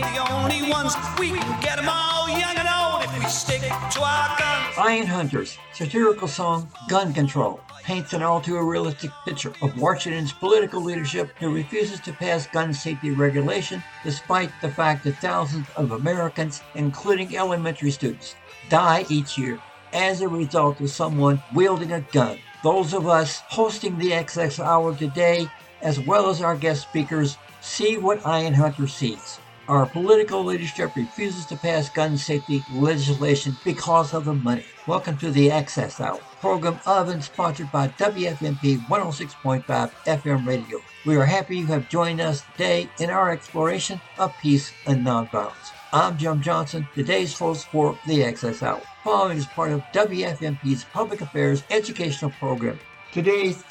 the only ones. We can get 'em all, young and old, if we stick to our guns. Lion Hunters satirical song Gun Control paints an all too realistic picture of Washington's political leadership who refuses to pass gun safety regulation despite the fact that thousands of Americans, including elementary students, die each year as a result of someone wielding a gun. Those of us hosting the Access Hour today, as well as our guest speakers, see what Iron Hunter sees. Our political leadership refuses to pass gun safety legislation because of the money. Welcome to the Access Hour, program of and sponsored by WFMP 106.5 FM radio. We are happy you have joined us today in our exploration of peace and nonviolence. I'm Jim Johnson, today's host for the Access Hour. Following is part of WFMP's Public Affairs Educational Program. Today's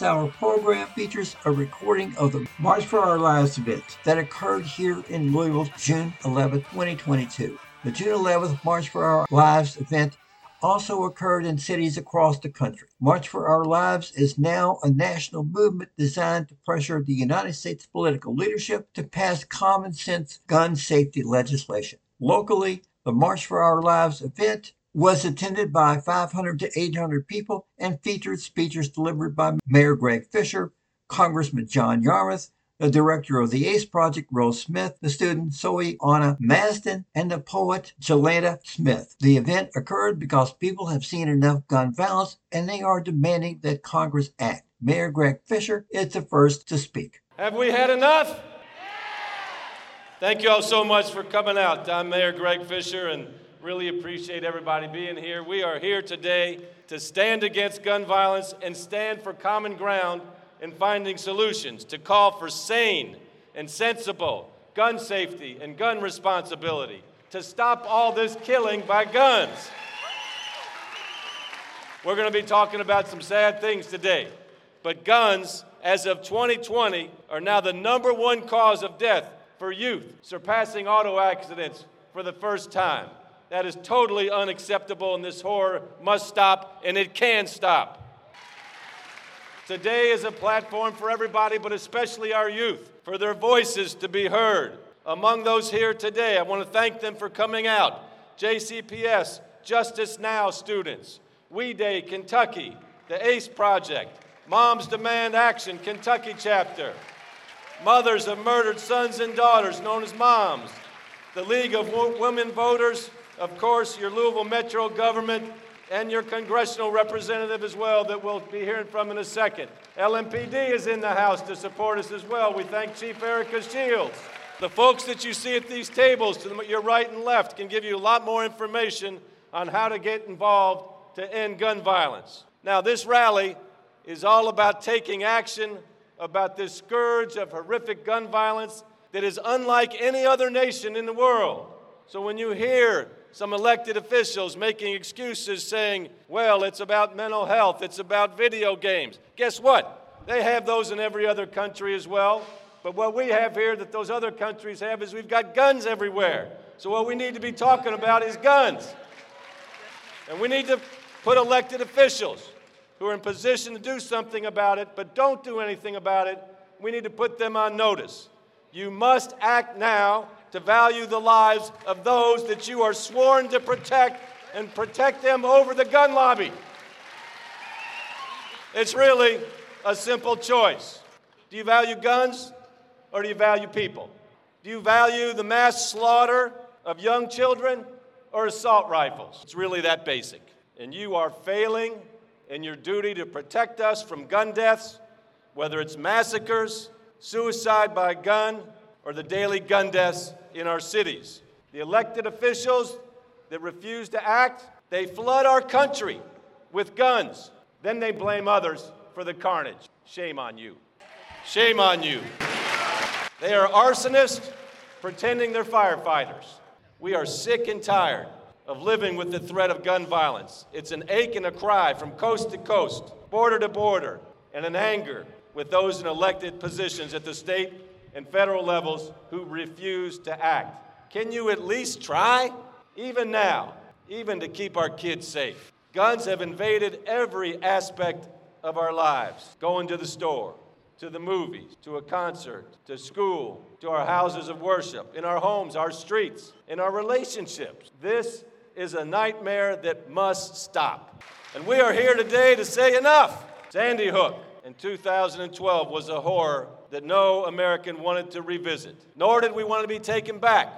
Hour program features a recording of the March for Our Lives event that occurred here in Louisville June 11, 2022. The June 11th March for Our Lives event also occurred in cities across the country. March for Our Lives is now a national movement designed to pressure the United States political leadership to pass common sense gun safety legislation. Locally, the March for Our Lives event was attended by 500 to 800 people and featured speeches delivered by Mayor Greg Fisher, Congressman John Yarmuth, the director of the ACE Project, Rose Smith, the student Soliana Mesfin, and the poet Jelena Smith. The event occurred because people have seen enough gun violence and they are demanding that Congress act. Mayor Greg Fisher is the first to speak. Have we had enough? Thank you all so much for coming out. I'm Mayor Greg Fisher and really appreciate everybody being here. We are here today to stand against gun violence and stand for common ground in finding solutions, to call for sane and sensible gun safety and gun responsibility, to stop all this killing by guns. We're going to be talking about some sad things today, but guns, as of 2020, are now the number one cause of death for youth, surpassing auto accidents for the first time. That is totally unacceptable, and this horror must stop, and it can stop. Today is a platform for everybody, but especially our youth, for their voices to be heard. Among those here today, I want to thank them for coming out. JCPS, Justice Now students, We Day Kentucky, the ACE Project, Moms Demand Action Kentucky chapter, mothers of murdered sons and daughters known as moms, the League of Wo- Women Voters, of course, your Louisville Metro government, and your congressional representative as well that we'll be hearing from in a second. LMPD is in the house to support us as well. We thank Chief Erika Shields. The folks that you see at these tables to the- your right and left can give you a lot more information on how to get involved to end gun violence. Now, this rally is all about taking action about this scourge of horrific gun violence that is unlike any other nation in the world. So when you hear some elected officials making excuses saying, well, it's about mental health, it's about video games, guess what? They have those in every other country as well. But what we have here that those other countries have is we've got guns everywhere. So what we need to be talking about is guns. And we need to put elected officials who are in position to do something about it but don't do anything about it, we need to put them on notice. You must act now to value the lives of those that you are sworn to protect and protect them over the gun lobby. It's really a simple choice. Do you value guns or do you value people? Do you value the mass slaughter of young children or assault rifles? It's really that basic. And you are failing in your duty to protect us from gun deaths, whether it's massacres, suicide by gun, or the daily gun deaths in our cities. The elected officials that refuse to act, they flood our country with guns. Then they blame others for the carnage. Shame on you. Shame on you. They are arsonists pretending they're firefighters. We are sick and tired of living with the threat of gun violence. It's an ache and a cry from coast to coast, border to border, and an anger with those in elected positions at the state and federal levels who refuse to act. Can you at least try? Even now, even to keep our kids safe. Guns have invaded every aspect of our lives going to the store, to the movies, to a concert, to school, to our houses of worship, in our homes, our streets, in our relationships. This is a nightmare that must stop. And we are here today to say enough. Sandy Hook in 2012 was a horror that no American wanted to revisit, nor did we want to be taken back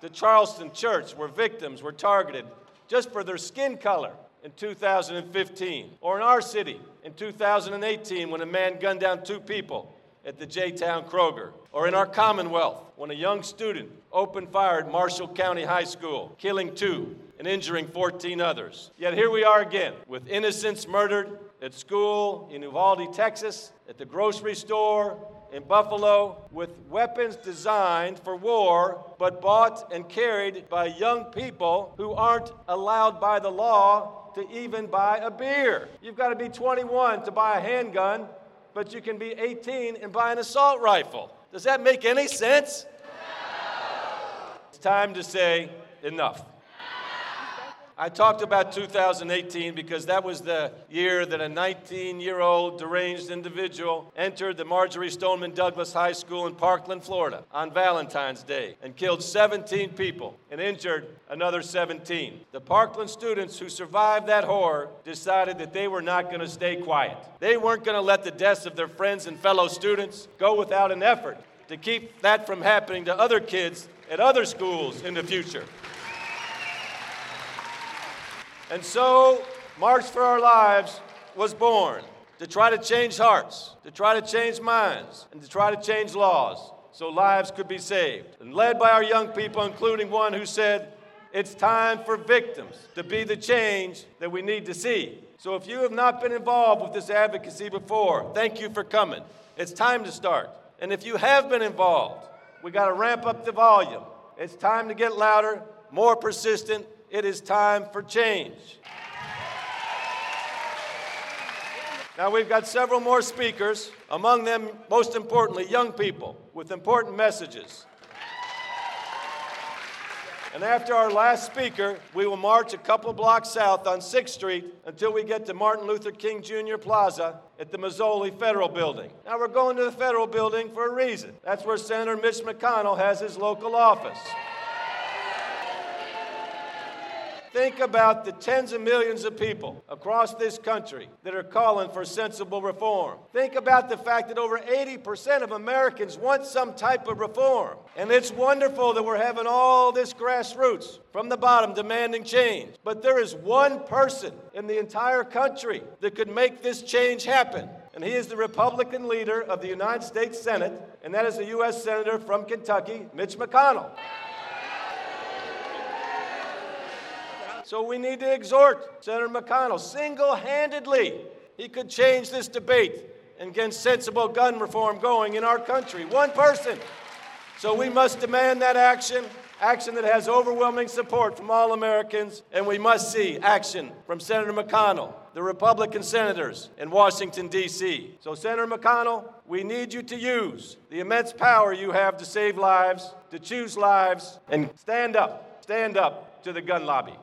to Charleston Church, where victims were targeted just for their skin color in 2015, or in our city in 2018 when a man gunned down two people at the J Town Kroger, or in our Commonwealth when a young student opened fire at Marshall County High School, killing two and injuring 14 others. Yet here we are again with innocents murdered at school in Uvalde, Texas, at the grocery store, in Buffalo with weapons designed for war, but bought and carried by young people who aren't allowed by the law to even buy a beer. You've got to be 21 to buy a handgun, but you can be 18 and buy an assault rifle. Does that make any sense? It's time to say enough. I talked about 2018 because that was the year that a 19 year old deranged individual entered the Marjory Stoneman Douglas High School in Parkland, Florida on Valentine's Day and killed 17 people and injured another 17. The Parkland students who survived that horror decided that they were not going to stay quiet. They weren't going to let the deaths of their friends and fellow students go without an effort to keep that from happening to other kids at other schools in the future. And so, March for Our Lives was born to try to change hearts, to try to change minds, and to try to change laws so lives could be saved. And led by our young people, including one who said, It's time for victims to be the change that we need to see. So if you have not been involved with this advocacy before, thank you for coming. It's time to start. And if you have been involved, we got to ramp up the volume. It's time to get louder, more persistent, it is time for change. Now, we've got several more speakers, among them, most importantly, young people with important messages. And after our last speaker, we will march a couple blocks south on 6th Street until we get to Martin Luther King Jr. Plaza at the Mazzoli Federal Building. Now, we're going to the Federal Building for a reason. That's where Senator Mitch McConnell has his local office. Think about the tens of millions of people across this country that are calling for sensible reform. Think about the fact that over 80% of Americans want some type of reform. And it's wonderful that we're having all this grassroots from the bottom demanding change. But there is one person in the entire country that could make this change happen. And he is the Republican leader of the United States Senate, and that is the U.S. Senator from Kentucky, Mitch McConnell. So we need to exhort Senator McConnell single handedly. He could change this debate and get sensible gun reform going in our country. One person. So we must demand that action, action that has overwhelming support from all Americans, and we must see action from Senator McConnell, the Republican senators in Washington, D.C. So, Senator McConnell, we need you to use the immense power you have to save lives, to choose lives, and stand up, stand up to the gun lobby.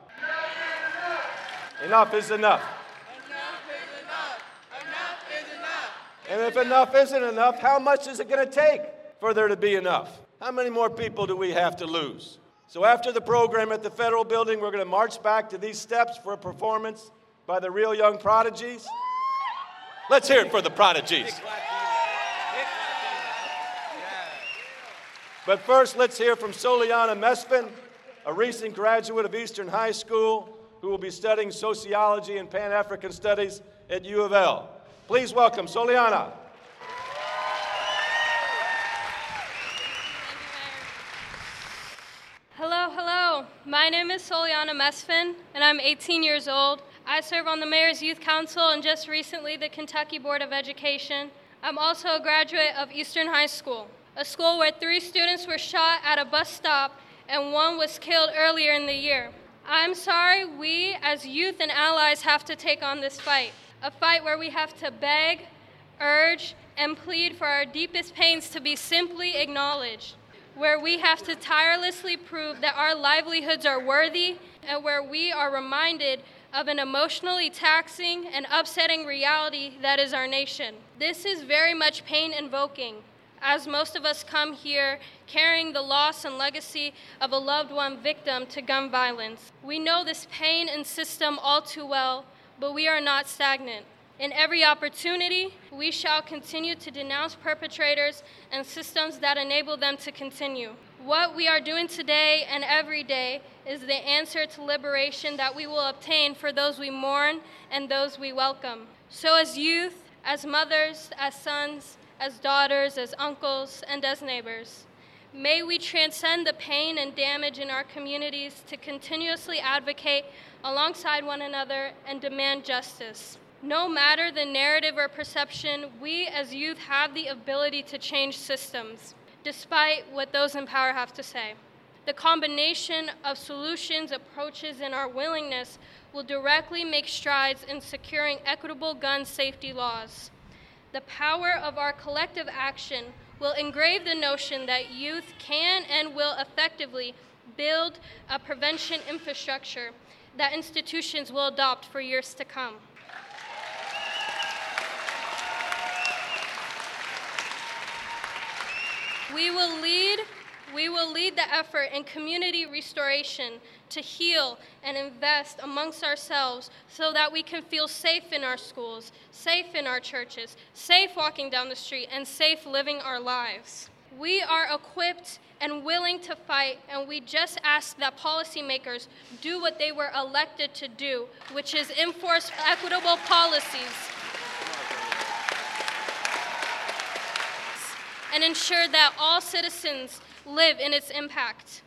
Enough is enough. Enough is enough. Enough is enough. And if enough isn't enough, how much is it going to take for there to be enough? How many more people do we have to lose? So after the program at the Federal Building, we're going to march back to these steps for a performance by the real young prodigies. Let's hear it for the prodigies. But first, let's hear from Soliana Mesfin, a recent graduate of Eastern High School who will be studying sociology and Pan African studies at U of L. Please welcome Soliana. Hello, hello. My name is Soliana Mesfin, and I'm 18 years old. I serve on the Mayor's Youth Council and just recently the Kentucky Board of Education. I'm also a graduate of Eastern High School, a school where three students were shot at a bus stop and one was killed earlier in the year. I'm sorry we, as youth and allies, have to take on this fight. A fight where we have to beg, urge, and plead for our deepest pains to be simply acknowledged where we have to tirelessly prove that our livelihoods are worthy, and where we are reminded of an emotionally taxing and upsetting reality that is our nation. This is very much pain invoking, as most of us come here carrying the loss and legacy of a loved one victim to gun violence. We know this pain and system all too well, but we are not stagnant. In every opportunity, we shall continue to denounce perpetrators and systems that enable them to continue. What we are doing today and every day is the answer to liberation that we will obtain for those we mourn and those we welcome. So, as youth, as mothers, as sons, as daughters, as uncles, and as neighbors, may we transcend the pain and damage in our communities to continuously advocate alongside one another and demand justice. No matter the narrative or perception, we as youth have the ability to change systems, despite what those in power have to say. The combination of solutions, approaches, and our willingness will directly make strides in securing equitable gun safety laws. The power of our collective action will engrave the notion that youth can and will effectively build a prevention infrastructure that institutions will adopt for years to come. We will lead we will lead the effort in community restoration to heal and invest amongst ourselves so that we can feel safe in our schools, safe in our churches, safe walking down the street, and safe living our lives. We are equipped and willing to fight, and we just ask that policymakers do what they were elected to do, which is enforce equitable policies and ensure that all citizens live in its impact.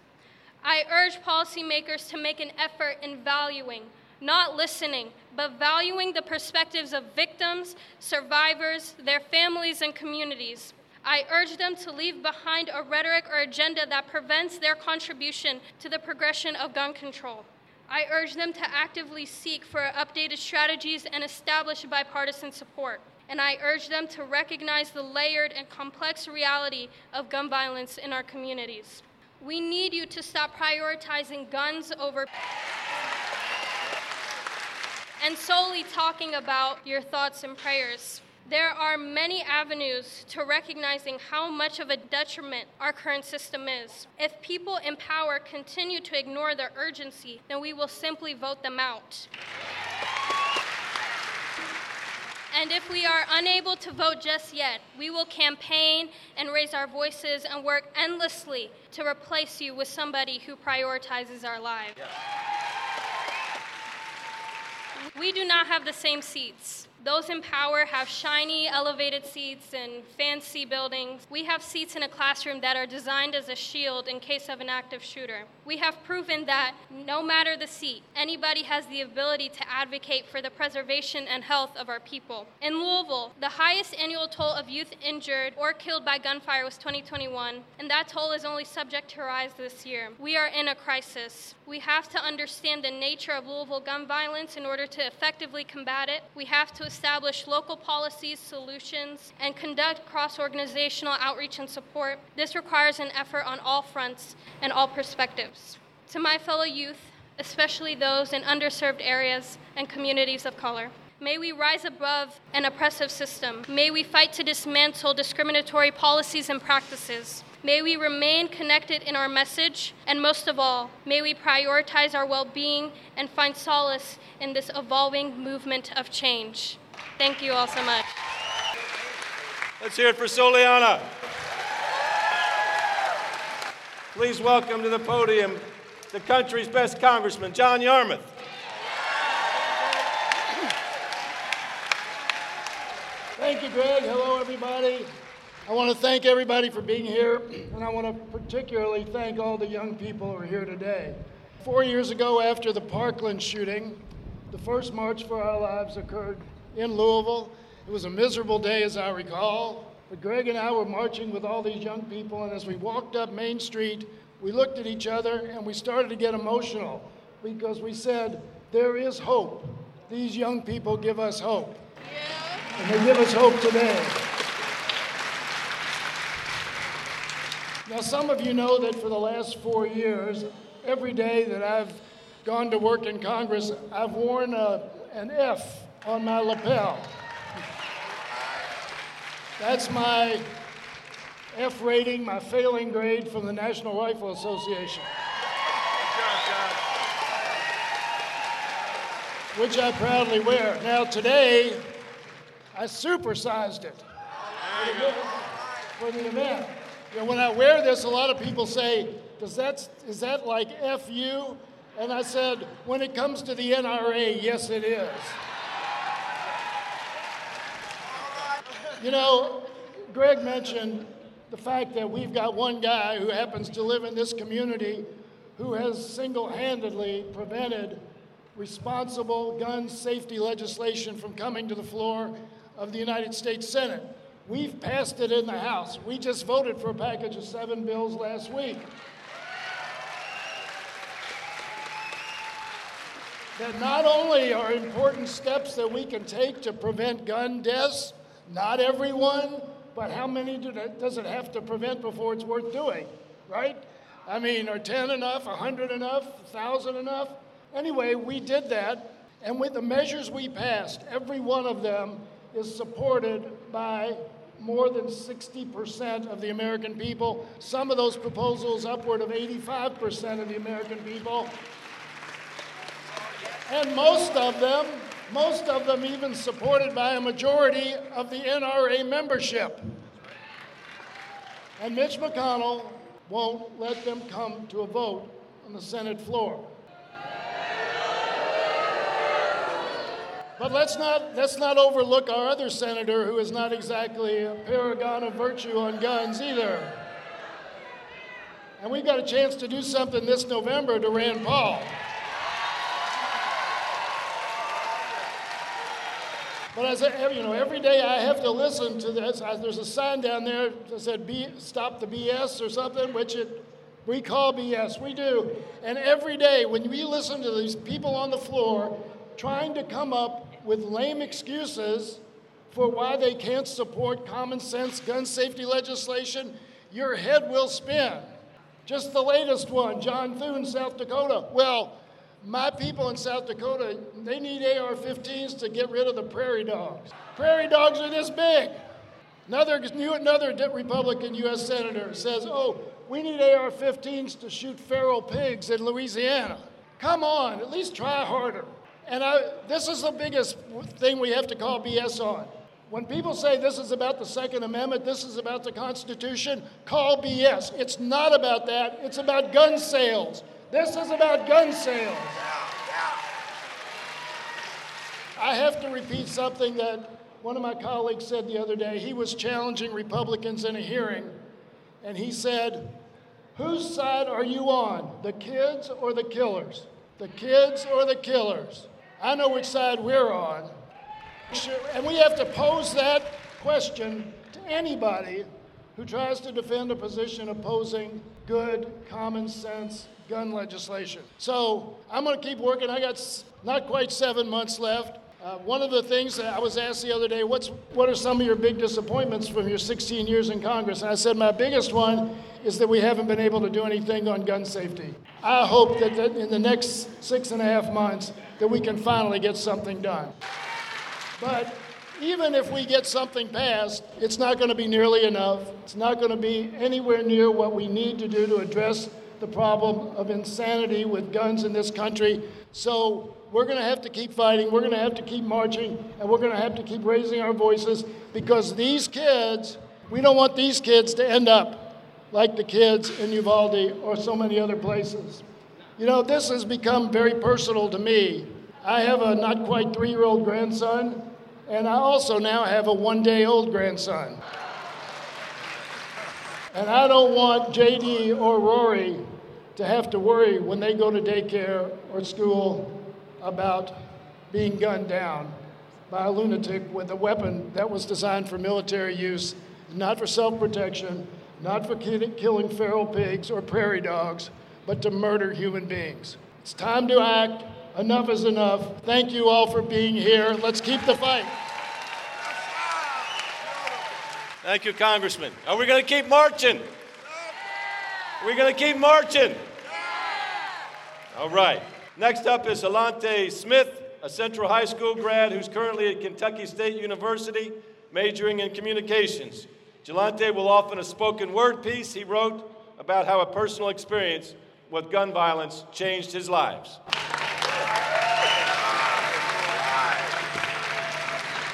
I urge policymakers to make an effort in valuing, not listening, but valuing the perspectives of victims, survivors, their families, and communities. I urge them to leave behind a rhetoric or agenda that prevents their contribution to the progression of gun control. I urge them to actively seek for updated strategies and establish bipartisan support and I urge them to recognize the layered and complex reality of gun violence in our communities. We need you to stop prioritizing guns over and solely talking about your thoughts and prayers. There are many avenues to recognizing how much of a detriment our current system is. If people in power continue to ignore their urgency, then we will simply vote them out. And if we are unable to vote just yet, we will campaign and raise our voices and work endlessly to replace you with somebody who prioritizes our lives. We do not have the same seats. Those in power have shiny, elevated seats and fancy buildings. We have seats in a classroom that are designed as a shield in case of an active shooter. We have proven that no matter the seat, anybody has the ability to advocate for the preservation and health of our people. In Louisville, the highest annual toll of youth injured or killed by gunfire was 2021, and that toll is only subject to rise this year. We are in a crisis. We have to understand the nature of Louisville gun violence in order to effectively combat it. We have to establish local policies, solutions, and conduct cross organizational outreach and support. This requires an effort on all fronts and all perspectives. To my fellow youth, especially those in underserved areas and communities of color, May we rise above an oppressive system. May we fight to dismantle discriminatory policies and practices. May we remain connected in our message, and most of all, may we prioritize our well being and find solace in this evolving movement of change. Thank you all so much. Let's hear it for Soliana. Please welcome to the podium the country's best congressman, John Yarmuth. Thank you, Greg. Hello, everybody. I want to thank everybody for being here, and I want to particularly thank all the young people who are here today. Four years ago, after the Parkland shooting, the first March for Our Lives occurred in Louisville. It was a miserable day, as I recall, but Greg and I were marching with all these young people, and as we walked up Main Street, we looked at each other and we started to get emotional because we said, There is hope. These young people give us hope. And they give us hope today. Now, some of you know that for the last four years, every day that I've gone to work in Congress, I've worn a, an F on my lapel. That's my F rating, my failing grade from the National Rifle Association. Which I proudly wear. Now, today, I supersized it for the event. You know, when I wear this, a lot of people say, Does that, is that like FU? And I said, when it comes to the NRA, yes, it is. You know, Greg mentioned the fact that we've got one guy who happens to live in this community who has single handedly prevented responsible gun safety legislation from coming to the floor of the United States Senate. We've passed it in the House. We just voted for a package of seven bills last week. That not only are important steps that we can take to prevent gun deaths, not everyone, but how many does it have to prevent before it's worth doing, right? I mean, are 10 enough, 100 enough, 1,000 enough? Anyway, we did that, and with the measures we passed, every one of them is supported by more than 60% of the American people. Some of those proposals, upward of 85% of the American people. And most of them, most of them even supported by a majority of the NRA membership. And Mitch McConnell won't let them come to a vote on the Senate floor. But let's not, let's not overlook our other senator who is not exactly a paragon of virtue on guns either. And we've got a chance to do something this November to Rand Paul. But as I, you know, every day I have to listen to this. There's a sign down there that said B, "Stop the BS" or something, which it we call BS. We do. And every day when we listen to these people on the floor trying to come up with lame excuses for why they can't support common sense gun safety legislation, your head will spin. Just the latest one, John Thune, South Dakota. Well, my people in South Dakota, they need AR 15s to get rid of the prairie dogs. Prairie dogs are this big. Another, another Republican U.S. Senator says, oh, we need AR 15s to shoot feral pigs in Louisiana. Come on, at least try harder. And I, this is the biggest thing we have to call BS on. When people say this is about the Second Amendment, this is about the Constitution, call BS. It's not about that, it's about gun sales. This is about gun sales. I have to repeat something that one of my colleagues said the other day. He was challenging Republicans in a hearing, and he said, Whose side are you on, the kids or the killers? The kids or the killers? I know which side we're on. And we have to pose that question to anybody who tries to defend a position opposing good, common sense gun legislation. So I'm going to keep working. I got not quite seven months left. Uh, one of the things that I was asked the other day, what's, what are some of your big disappointments from your 16 years in Congress? And I said, my biggest one is that we haven't been able to do anything on gun safety. I hope that, that in the next six and a half months that we can finally get something done. But even if we get something passed, it's not going to be nearly enough. It's not going to be anywhere near what we need to do to address the problem of insanity with guns in this country. So we're going to have to keep fighting. We're going to have to keep marching. And we're going to have to keep raising our voices because these kids, we don't want these kids to end up like the kids in Uvalde or so many other places. You know, this has become very personal to me. I have a not quite three year old grandson, and I also now have a one day old grandson. And I don't want JD or Rory to have to worry when they go to daycare or school about being gunned down by a lunatic with a weapon that was designed for military use, not for self protection, not for killing feral pigs or prairie dogs, but to murder human beings. It's time to act. Enough is enough. Thank you all for being here. Let's keep the fight. Thank you, Congressman. Are we going to keep marching? We're we going to keep marching? All right. Next up is Alante Smith, a Central High School grad who's currently at Kentucky State University, majoring in communications. Jelante will often a spoken word piece he wrote about how a personal experience with gun violence changed his lives.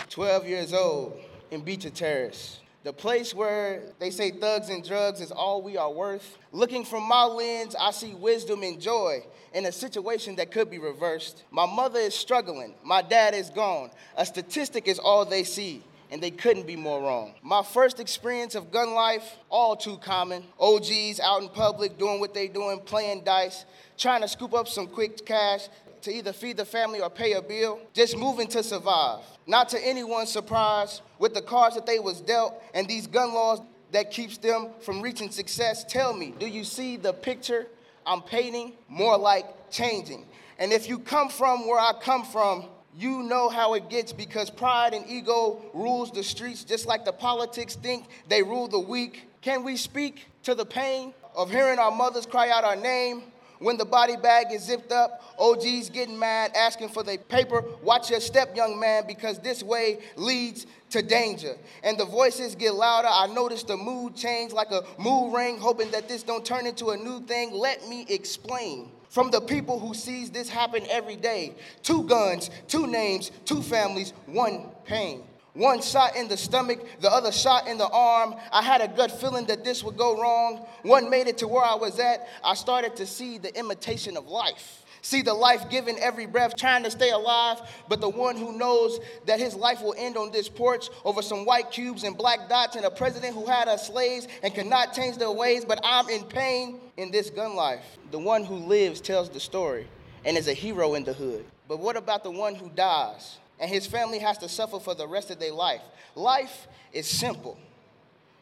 12 years old in Beecher Terrace. The place where they say thugs and drugs is all we are worth. Looking from my lens, I see wisdom and joy in a situation that could be reversed. My mother is struggling. My dad is gone. A statistic is all they see and they couldn't be more wrong. My first experience of gun life, all too common. OGs out in public doing what they doing, playing dice, trying to scoop up some quick cash to either feed the family or pay a bill, just moving to survive. Not to anyone's surprise, with the cards that they was dealt and these gun laws that keeps them from reaching success, tell me, do you see the picture I'm painting? More like changing. And if you come from where I come from, you know how it gets because pride and ego rules the streets just like the politics think they rule the weak. Can we speak to the pain of hearing our mothers cry out our name when the body bag is zipped up? OGs getting mad, asking for the paper. Watch your step, young man, because this way leads to danger. And the voices get louder. I notice the mood change like a mood ring, hoping that this don't turn into a new thing. Let me explain from the people who sees this happen every day. Two guns, two names, two families, one pain. One shot in the stomach, the other shot in the arm. I had a gut feeling that this would go wrong. One made it to where I was at. I started to see the imitation of life. See the life given every breath, trying to stay alive, but the one who knows that his life will end on this porch over some white cubes and black dots, and a president who had us slaves and cannot change their ways. But I'm in pain in this gun life. The one who lives tells the story and is a hero in the hood. But what about the one who dies and his family has to suffer for the rest of their life? Life is simple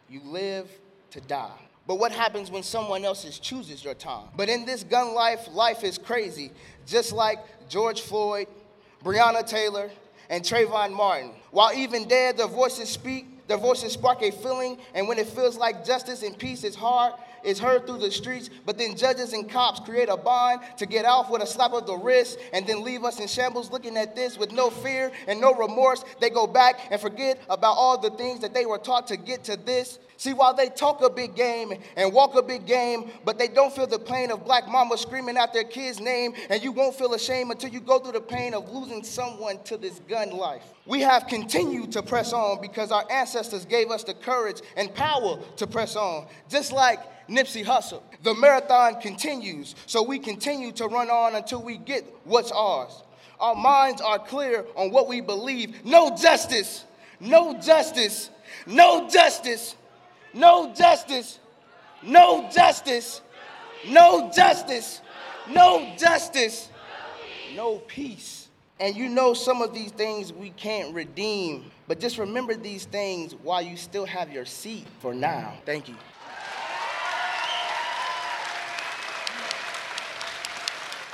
you live to die. But what happens when someone else's chooses your time? But in this gun life, life is crazy. Just like George Floyd, Breonna Taylor, and Trayvon Martin. While even dead, their voices speak, their voices spark a feeling, and when it feels like justice and peace is hard, is heard through the streets, but then judges and cops create a bond to get off with a slap of the wrist and then leave us in shambles looking at this with no fear and no remorse. They go back and forget about all the things that they were taught to get to this. See, while they talk a big game and walk a big game, but they don't feel the pain of black mama screaming out their kid's name, and you won't feel ashamed until you go through the pain of losing someone to this gun life. We have continued to press on because our ancestors gave us the courage and power to press on. Just like Nipsey Hussle. The marathon continues, so we continue to run on until we get what's ours. Our minds are clear on what we believe. No justice, no justice, no justice, no justice, no justice, no justice, no justice, no peace. And you know some of these things we can't redeem, but just remember these things while you still have your seat for now. Thank you.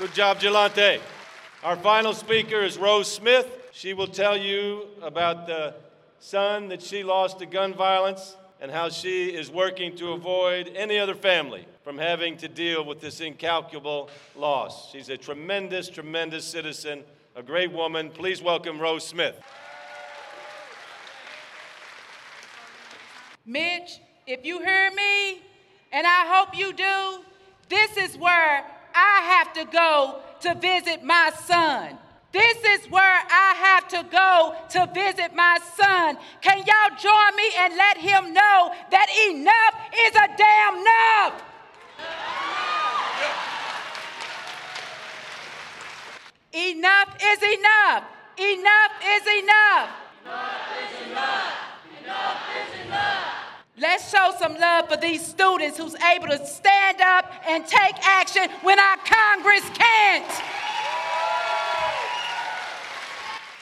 Good job, Gelante. Our final speaker is Rose Smith. She will tell you about the son that she lost to gun violence and how she is working to avoid any other family from having to deal with this incalculable loss. She's a tremendous, tremendous citizen, a great woman. Please welcome Rose Smith. Mitch, if you hear me, and I hope you do, this is where I have to go to visit my son. This is where I have to go to visit my son. Can y'all join me and let him know that enough is a damn enough? Enough is enough. Enough is enough. Enough is enough. Let's show some love for these students who's able to stand up and take action when our Congress can't.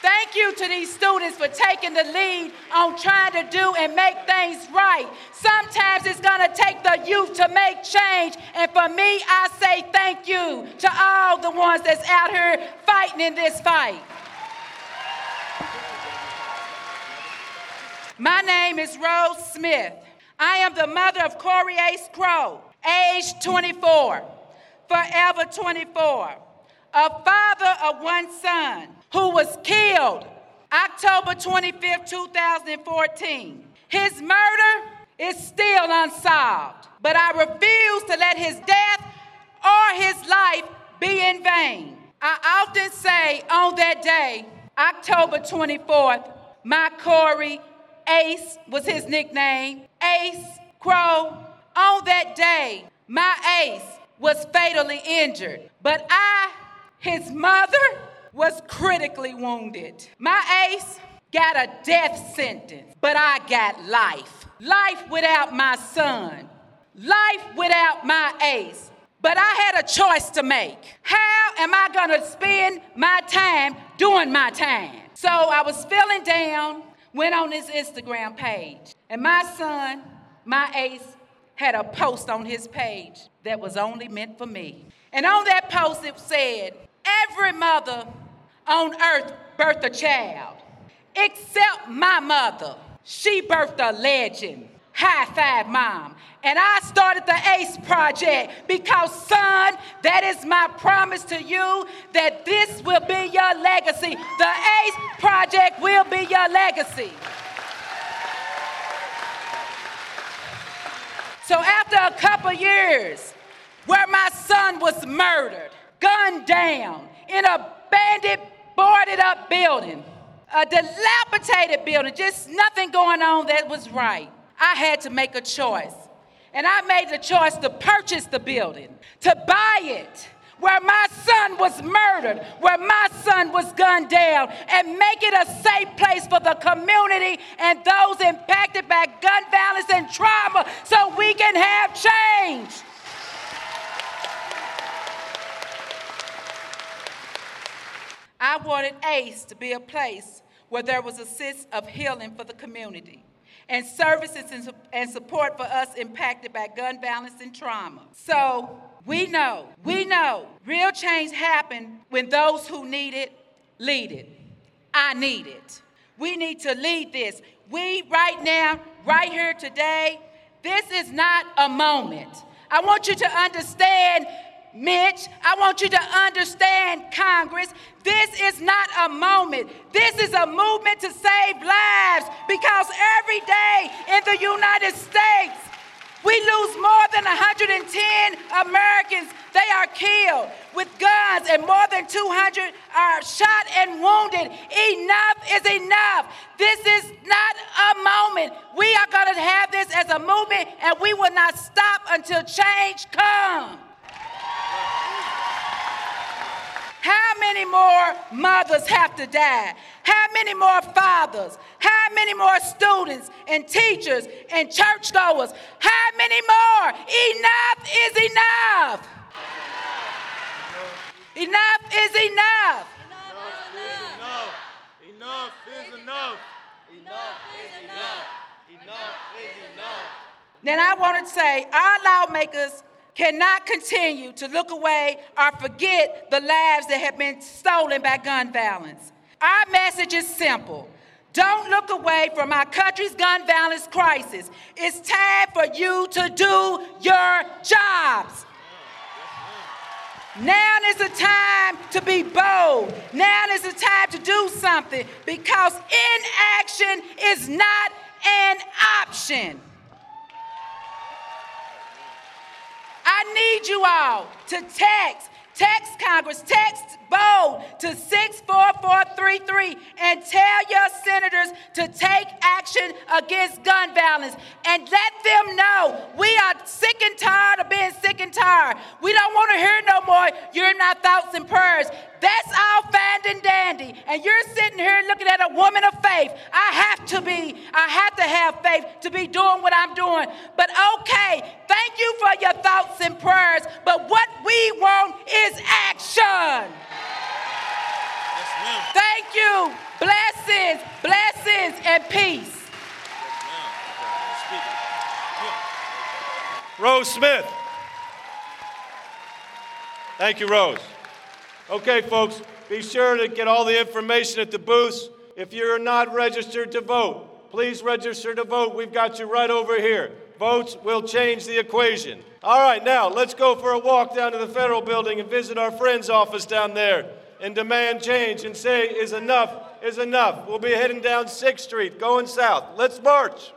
Thank you to these students for taking the lead on trying to do and make things right. Sometimes it's going to take the youth to make change. And for me, I say thank you to all the ones that's out here fighting in this fight. My name is Rose Smith. I am the mother of Corey Ace Crow, age 24, forever 24, a father of one son who was killed October 25, 2014. His murder is still unsolved, but I refuse to let his death or his life be in vain. I often say on that day, October 24th, my Corey Ace was his nickname, Ace Crow. On that day, my Ace was fatally injured, but I, his mother, was critically wounded. My ace got a death sentence, but I got life. Life without my son. Life without my ace. But I had a choice to make. How am I gonna spend my time doing my time? So I was feeling down, went on his Instagram page, and my son, my ace, had a post on his page that was only meant for me. And on that post, it said, Every mother on earth birthed a child, except my mother. She birthed a legend. High five, mom. And I started the ACE project because, son, that is my promise to you that this will be your legacy. The ACE project will be your legacy. So, after a couple years where my son was murdered, gunned down in a bandit boarded up building, a dilapidated building, just nothing going on that was right. I had to make a choice. And I made the choice to purchase the building, to buy it where my son was murdered, where my son was gunned down, and make it a safe place for the community and those impacted by gun violence and trauma so we can have change. I wanted ACE to be a place where there was a sense of healing for the community and services and support for us impacted by gun violence and trauma. So we know, we know real change happens when those who need it lead it. I need it. We need to lead this. We, right now, right here today, this is not a moment. I want you to understand Mitch, I want you to understand, Congress, this is not a moment. This is a movement to save lives because every day in the United States, we lose more than 110 Americans. They are killed with guns, and more than 200 are shot and wounded. Enough is enough. This is not a moment. We are going to have this as a movement, and we will not stop until change comes. How many more mothers have to die? How many more fathers? How many more students and teachers and churchgoers? How many more? Enough is enough. Enough is enough. Enough is enough. Enough is enough. Enough is enough. Then I want to say, our lawmakers cannot continue to look away or forget the lives that have been stolen by gun violence. Our message is simple. Don't look away from our country's gun violence crisis. It's time for you to do your jobs. Now is the time to be bold. Now is the time to do something because inaction is not an option. I need you all to text, text Congress, text bold to 64433 and tell your senators to take action against gun violence and let them know we are sick and tired of being sick and tired. We don't want to hear no more, you're our thoughts and prayers. That's all fine and dandy. And you're sitting here looking at a woman of faith. I have to be, I have to have faith to be doing what I'm doing. But okay, thank you for your thoughts and prayers. But what we want is action. Thank you. Blessings, blessings, and peace. Rose Smith. Thank you, Rose. Okay, folks, be sure to get all the information at the booths. If you're not registered to vote, please register to vote. We've got you right over here. Votes will change the equation. All right, now let's go for a walk down to the federal building and visit our friend's office down there and demand change and say, is enough, is enough. We'll be heading down 6th Street, going south. Let's march.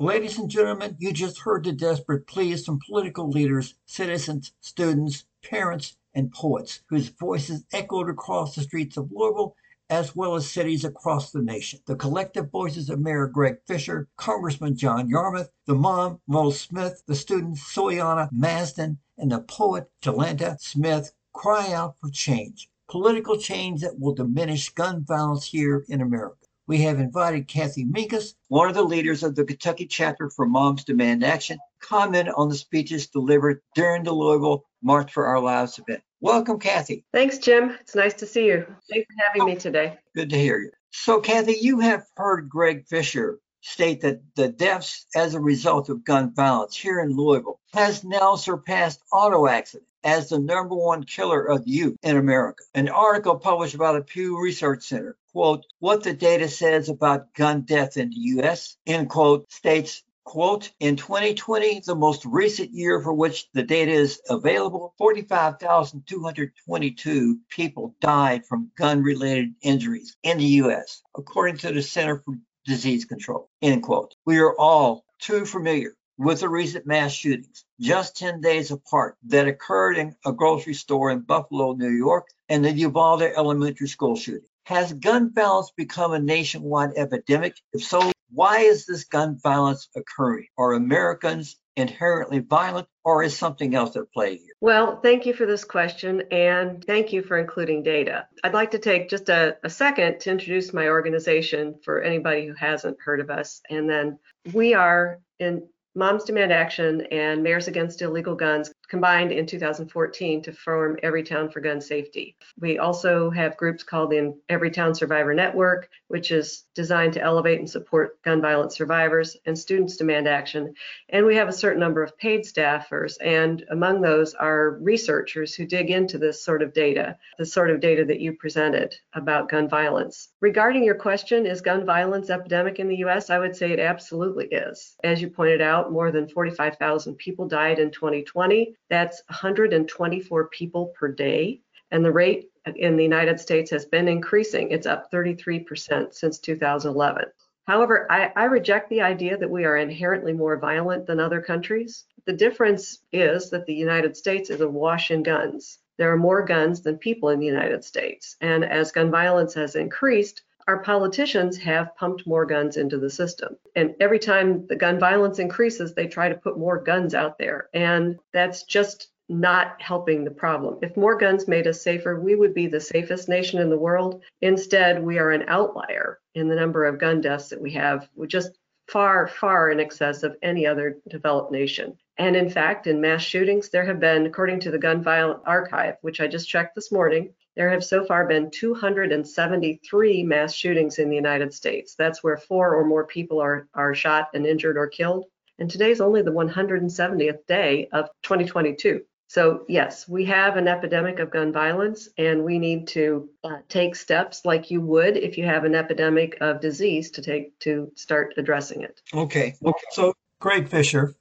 Ladies and gentlemen, you just heard the desperate pleas from political leaders, citizens, students, parents, and poets whose voices echoed across the streets of Louisville as well as cities across the nation. The collective voices of Mayor Greg Fisher, Congressman John Yarmuth, the mom, Rose Smith, the student Soliana Mesfin, and the poet Jolenta Smith cry out for change. Political change that will diminish gun violence here in America. We have invited Kathy Minkus, one of the leaders of the Kentucky chapter for Moms Demand Action, comment on the speeches delivered during the Louisville March for Our Lives event. Welcome, Kathy. Thanks, Jim. It's nice to see you. Thanks for having me oh, today. Good to hear you. So, Kathy, you have heard Greg Fisher state that the deaths as a result of gun violence here in Louisville has now surpassed auto accidents as the number one killer of youth in America. An article published by the Pew Research Center, quote, what the data says about gun death in the U.S., end quote, states quote, in 2020, the most recent year for which the data is available, 45,222 people died from gun related injuries in the U.S., according to the Center for Disease Control, end quote. We are all too familiar with the recent mass shootings, just 10 days apart, that occurred in a grocery store in Buffalo, New York, and the Uvalde Elementary School shooting. Has gun violence become a nationwide epidemic? If so, why is this gun violence occurring? Are Americans inherently violent or is something else at play here? Well, thank you for this question and thank you for including data. I'd like to take just a, a, second to introduce my organization for anybody who hasn't heard of us. And then we are in Moms Demand Action and Mayors Against Illegal Guns combined in 2014 to form Everytown for Gun Safety. We also have groups called the Everytown Survivor Network, which is designed to elevate and support gun violence survivors, and Students Demand Action. And we have a certain number of paid staffers, and among those are researchers who dig into this sort of data, the sort of data that you presented about gun violence. Regarding your question, is gun violence epidemic in the US? I would say it absolutely is. As you pointed out, more than 45,000 people died in 2020. That's 124 people per day. And the rate in the United States has been increasing. It's up 33% since 2011. However, I, I, reject the idea that we are inherently more violent than other countries. The difference is that the United States is awash in guns. There are more guns than people in the United States. And as gun violence has increased, our politicians have pumped more guns into the system. And every time the gun violence increases, they try to put more guns out there. And that's just not helping the problem. If more guns made us safer, we would be the safest nation in the world. Instead, we are an outlier in the number of gun deaths that we have, We're just far, far in excess of any other developed nation. And in fact, in mass shootings, there have been, according to the Gun Violence Archive, which I just checked this morning, there have so far been 273 mass shootings in the United States. That's where four or more people are, are shot and injured or killed. And today's only the 170th day of 2022. So, yes, we have an epidemic of gun violence, and we need to uh, take steps like you would if you have an epidemic of disease to take to start addressing it. Okay. okay. So, Greg Fisher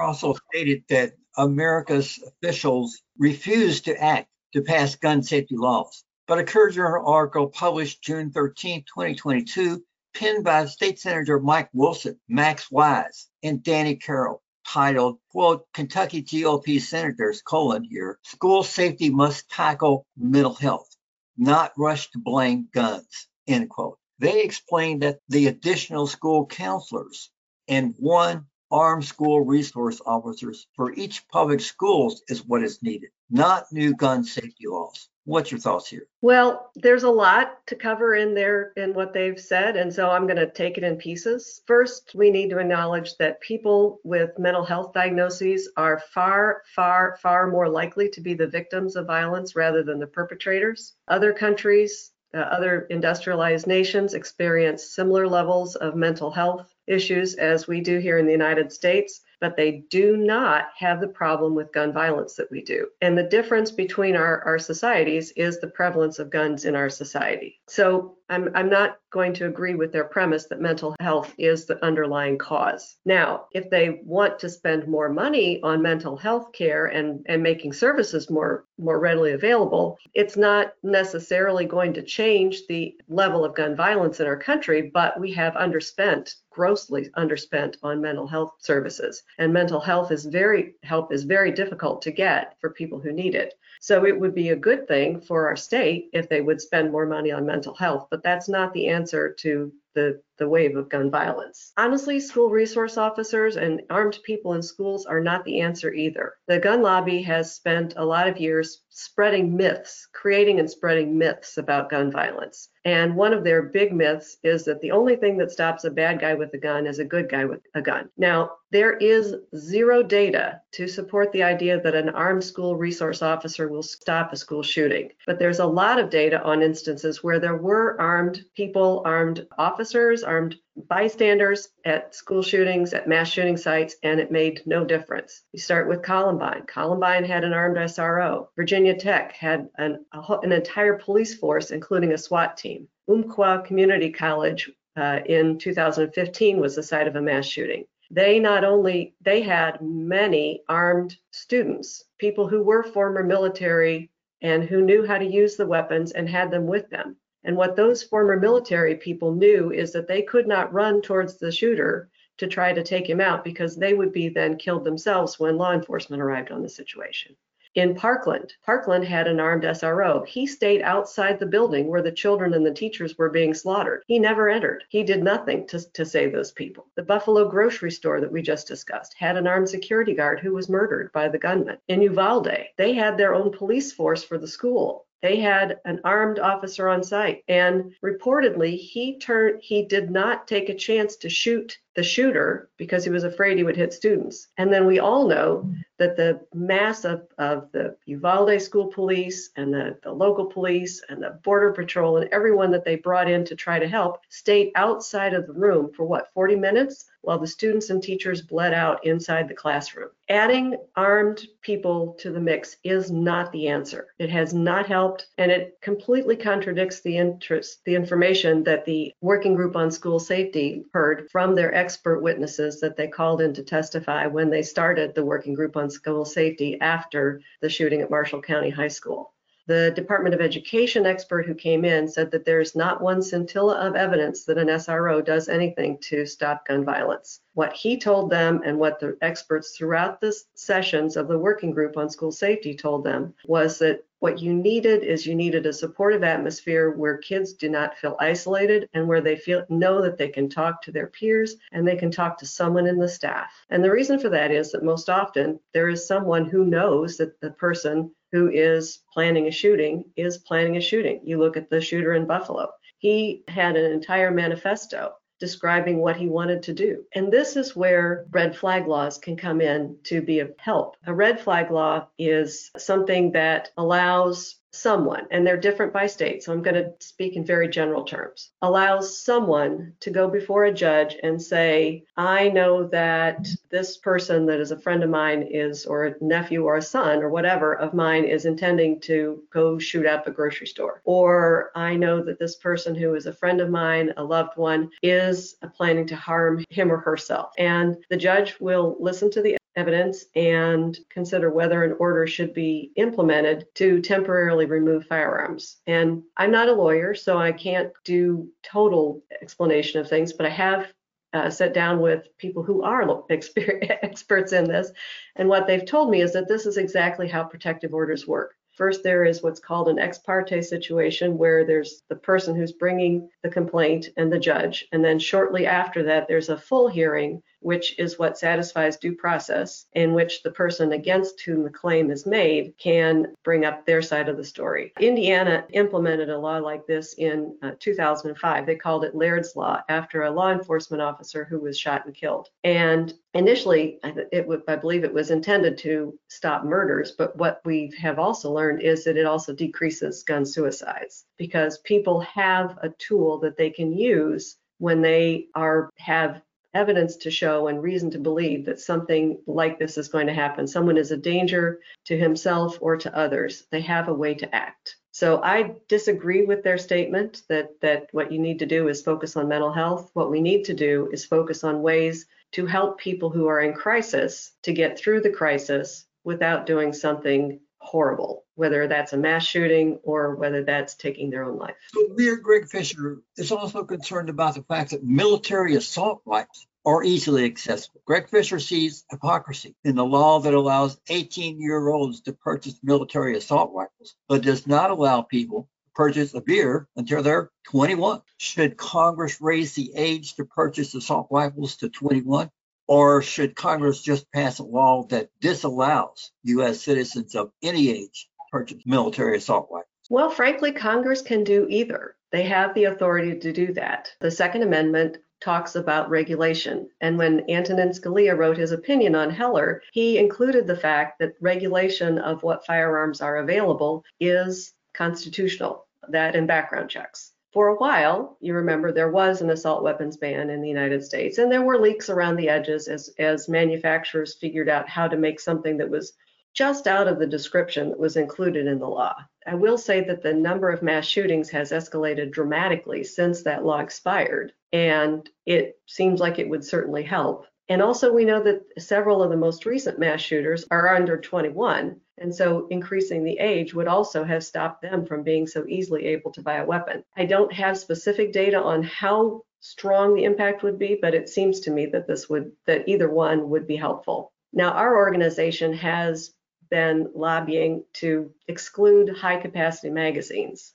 also stated that America's officials refused to act to pass gun safety laws. But a Current article published June 13, 2022, penned by State Senator Mike Wilson, Max Wise, and Danny Carroll titled, quote, Kentucky GOP senators, colon here, school safety must tackle mental health, not rush to blame guns, end quote. They explained that the additional school counselors and one armed school resource officers for each public schools is what is needed, not new gun safety laws. What's your thoughts here? Well, there's a lot to cover in there in what they've said, and so I'm going to take it in pieces. First, we need to acknowledge that people with mental health diagnoses are far, far, far more likely to be the victims of violence rather than the perpetrators. Other countries, uh, other industrialized nations experience similar levels of mental health issues as we do here in the United States but they do not have the problem with gun violence that we do. And the difference between our, our societies is the prevalence of guns in our society. So I'm, I'm not going to agree with their premise that mental health is the underlying cause. Now, if they want to spend more money on mental health care and, and making services more, more readily available, it's not necessarily going to change the level of gun violence in our country, but we have underspent grossly underspent on mental health services and mental health is very help is very difficult to get for people who need it so it would be a good thing for our state if they would spend more money on mental health but that's not the answer to the, the wave of gun violence. Honestly, school resource officers and armed people in schools are not the answer either. The gun lobby has spent a lot of years spreading myths, creating and spreading myths about gun violence. And one of their big myths is that the only thing that stops a bad guy with a gun is a good guy with a gun. Now, there is zero data to support the idea that an armed school resource officer will stop a school shooting. But there's a lot of data on instances where there were armed people, armed officers, armed bystanders at school shootings, at mass shooting sites, and it made no difference. You start with Columbine. Columbine had an armed SRO. Virginia Tech had an, a, an entire police force, including a SWAT team. Umpqua Community College uh, in 2015 was the site of a mass shooting. They not only they had many armed students, people who were former military and who knew how to use the weapons and had them with them. And what those former military people knew is that they could not run towards the shooter to try to take him out because they would be then killed themselves when law enforcement arrived on the situation. In Parkland, Parkland had an armed SRO. He stayed outside the building where the children and the teachers were being slaughtered. He never entered. He did nothing to, to save those people. The Buffalo grocery store that we just discussed had an armed security guard who was murdered by the gunman. In Uvalde, they had their own police force for the school they had an armed officer on site and reportedly he turned he did not take a chance to shoot the shooter because he was afraid he would hit students. And then we all know that the mass of, of the Uvalde school police and the, the local police and the border patrol and everyone that they brought in to try to help stayed outside of the room for what, 40 minutes? while the students and teachers bled out inside the classroom. Adding armed people to the mix is not the answer. It has not helped, and it completely contradicts the interest, the information that the Working Group on School Safety heard from their expert witnesses that they called in to testify when they started the Working Group on School Safety after the shooting at Marshall County High School. The Department of Education expert who came in said that there's not one scintilla of evidence that an SRO does anything to stop gun violence. What he told them and what the experts throughout the sessions of the working group on school safety told them was that what you needed is you needed a supportive atmosphere where kids do not feel isolated and where they feel know that they can talk to their peers and they can talk to someone in the staff. And the reason for that is that most often there is someone who knows that the person who is planning a shooting is planning a shooting. You look at the shooter in Buffalo. He had an entire manifesto describing what he wanted to do. And this is where red flag laws can come in to be of help. A red flag law is something that allows someone, and they're different by state, so I'm going to speak in very general terms, allows someone to go before a judge and say, I know that this person that is a friend of mine is, or a nephew or a son or whatever of mine is intending to go shoot up a grocery store. Or I know that this person who is a friend of mine, a loved one, is planning to harm him or herself. And the judge will listen to the evidence and consider whether an order should be implemented to temporarily remove firearms. And I'm not a lawyer, so I can't do total explanation of things, but I have uh, sit down with people who are experts in this, and what they've told me is that this is exactly how protective orders work. First, there is what's called an ex parte situation where there's the person who's bringing the complaint and the judge. And then shortly after that, there's a full hearing which is what satisfies due process, in which the person against whom the claim is made can bring up their side of the story. Indiana implemented a law like this in uh, 2005. They called it Laird's Law after a law enforcement officer who was shot and killed. And initially, it I believe it was intended to stop murders, but what we have also learned is that it also decreases gun suicides because people have a tool that they can use when they are have evidence to show and reason to believe that something like this is going to happen. Someone is a danger to himself or to others. They have a way to act. So I disagree with their statement that that what you need to do is focus on mental health. What we need to do is focus on ways to help people who are in crisis to get through the crisis without doing something horrible, whether that's a mass shooting or whether that's taking their own life. So Mayor Greg Fisher is also concerned about the fact that military assault rifles are easily accessible. Greg Fisher sees hypocrisy in the law that allows 18 year olds to purchase military assault rifles, but does not allow people to purchase a beer until they're 21. Should Congress raise the age to purchase assault rifles to 21? Or should Congress just pass a law that disallows U.S. citizens of any age purchase military assault rifles? Well, frankly, Congress can do either. They have the authority to do that. The Second Amendment talks about regulation. And when Antonin Scalia wrote his opinion on Heller, he included the fact that regulation of what firearms are available is constitutional, that and background checks for a while, you remember there was an assault weapons ban in the United States, and there were leaks around the edges as, as manufacturers figured out how to make something that was just out of the description that was included in the law. I will say that the number of mass shootings has escalated dramatically since that law expired, and it seems like it would certainly help. And also, we know that several of the most recent mass shooters are under 21, and so increasing the age would also have stopped them from being so easily able to buy a weapon. I don't have specific data on how strong the impact would be, but it seems to me that this would that either one would be helpful. Now our organization has been lobbying to exclude high capacity magazines.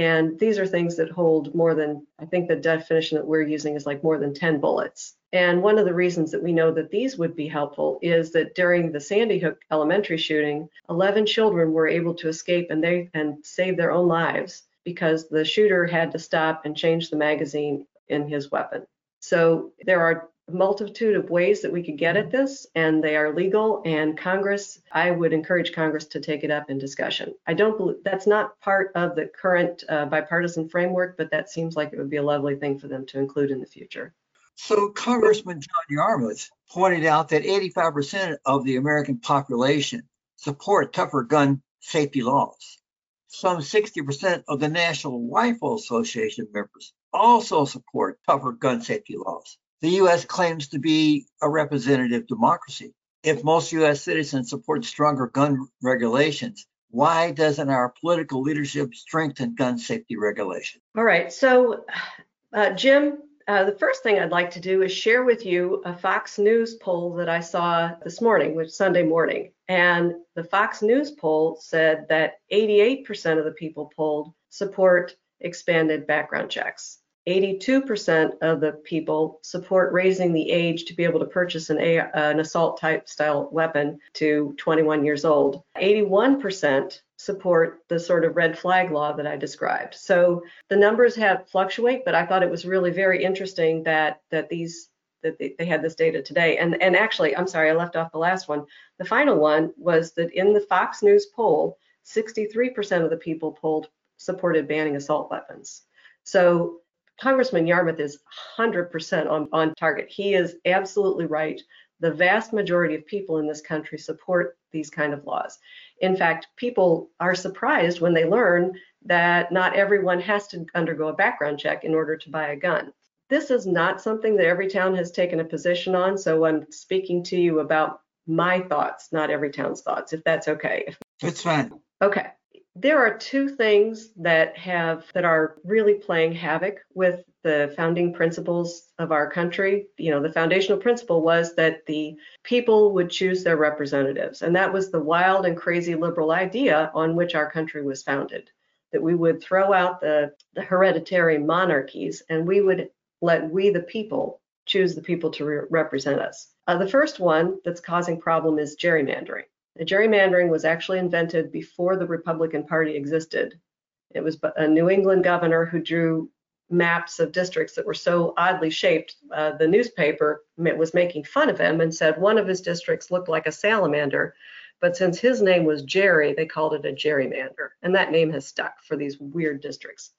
And these are things that hold more than, I think the definition that we're using is like more than 10 bullets. And one of the reasons that we know that these would be helpful is that during the Sandy Hook elementary shooting, 11 children were able to escape and they and save their own lives because the shooter had to stop and change the magazine in his weapon. So there are multitude of ways that we could get at this, and they are legal. And Congress, I would encourage Congress to take it up in discussion. I don't believe that's not part of the current uh, bipartisan framework, but that seems like it would be a lovely thing for them to include in the future. So Congressman John Yarmuth pointed out that 85% of the American population support tougher gun safety laws. Some 60% of the National Rifle Association members also support tougher gun safety laws. The U.S. claims to be a representative democracy. If most U.S. citizens support stronger gun regulations, why doesn't our political leadership strengthen gun safety regulation? All right. So, uh, Jim, uh, the first thing I'd like to do is share with you a Fox News poll that I saw this morning, which Sunday morning. And the Fox News poll said that 88% of the people polled support expanded background checks. 82% of the people support raising the age to be able to purchase an, an assault type style weapon to 21 years old. 81% support the sort of red flag law that I described. So the numbers have fluctuate, but I thought it was really very interesting that that these that they, they had this data today. And and actually, I'm sorry, I left off the last one. The final one was that in the Fox News poll, 63% of the people polled supported banning assault weapons. So Congressman Yarmuth is 100% on, on target. He is absolutely right. The vast majority of people in this country support these kind of laws. In fact, people are surprised when they learn that not everyone has to undergo a background check in order to buy a gun. This is not something that every town has taken a position on, so I'm speaking to you about my thoughts, not every town's thoughts, if that's okay. That's fine. Okay. There are two things that have that are really playing havoc with the founding principles of our country. You know, the foundational principle was that the people would choose their representatives. And that was the wild and crazy liberal idea on which our country was founded. That we would throw out the, the hereditary monarchies and we would let we, the people, choose the people to re- represent us. Uh, the first one that's causing problem is gerrymandering. Gerrymandering was actually invented before the Republican Party existed. It was a New England governor who drew maps of districts that were so oddly shaped. Uh, the newspaper was making fun of him and said one of his districts looked like a salamander. But since his name was Jerry, they called it a gerrymander. And that name has stuck for these weird districts.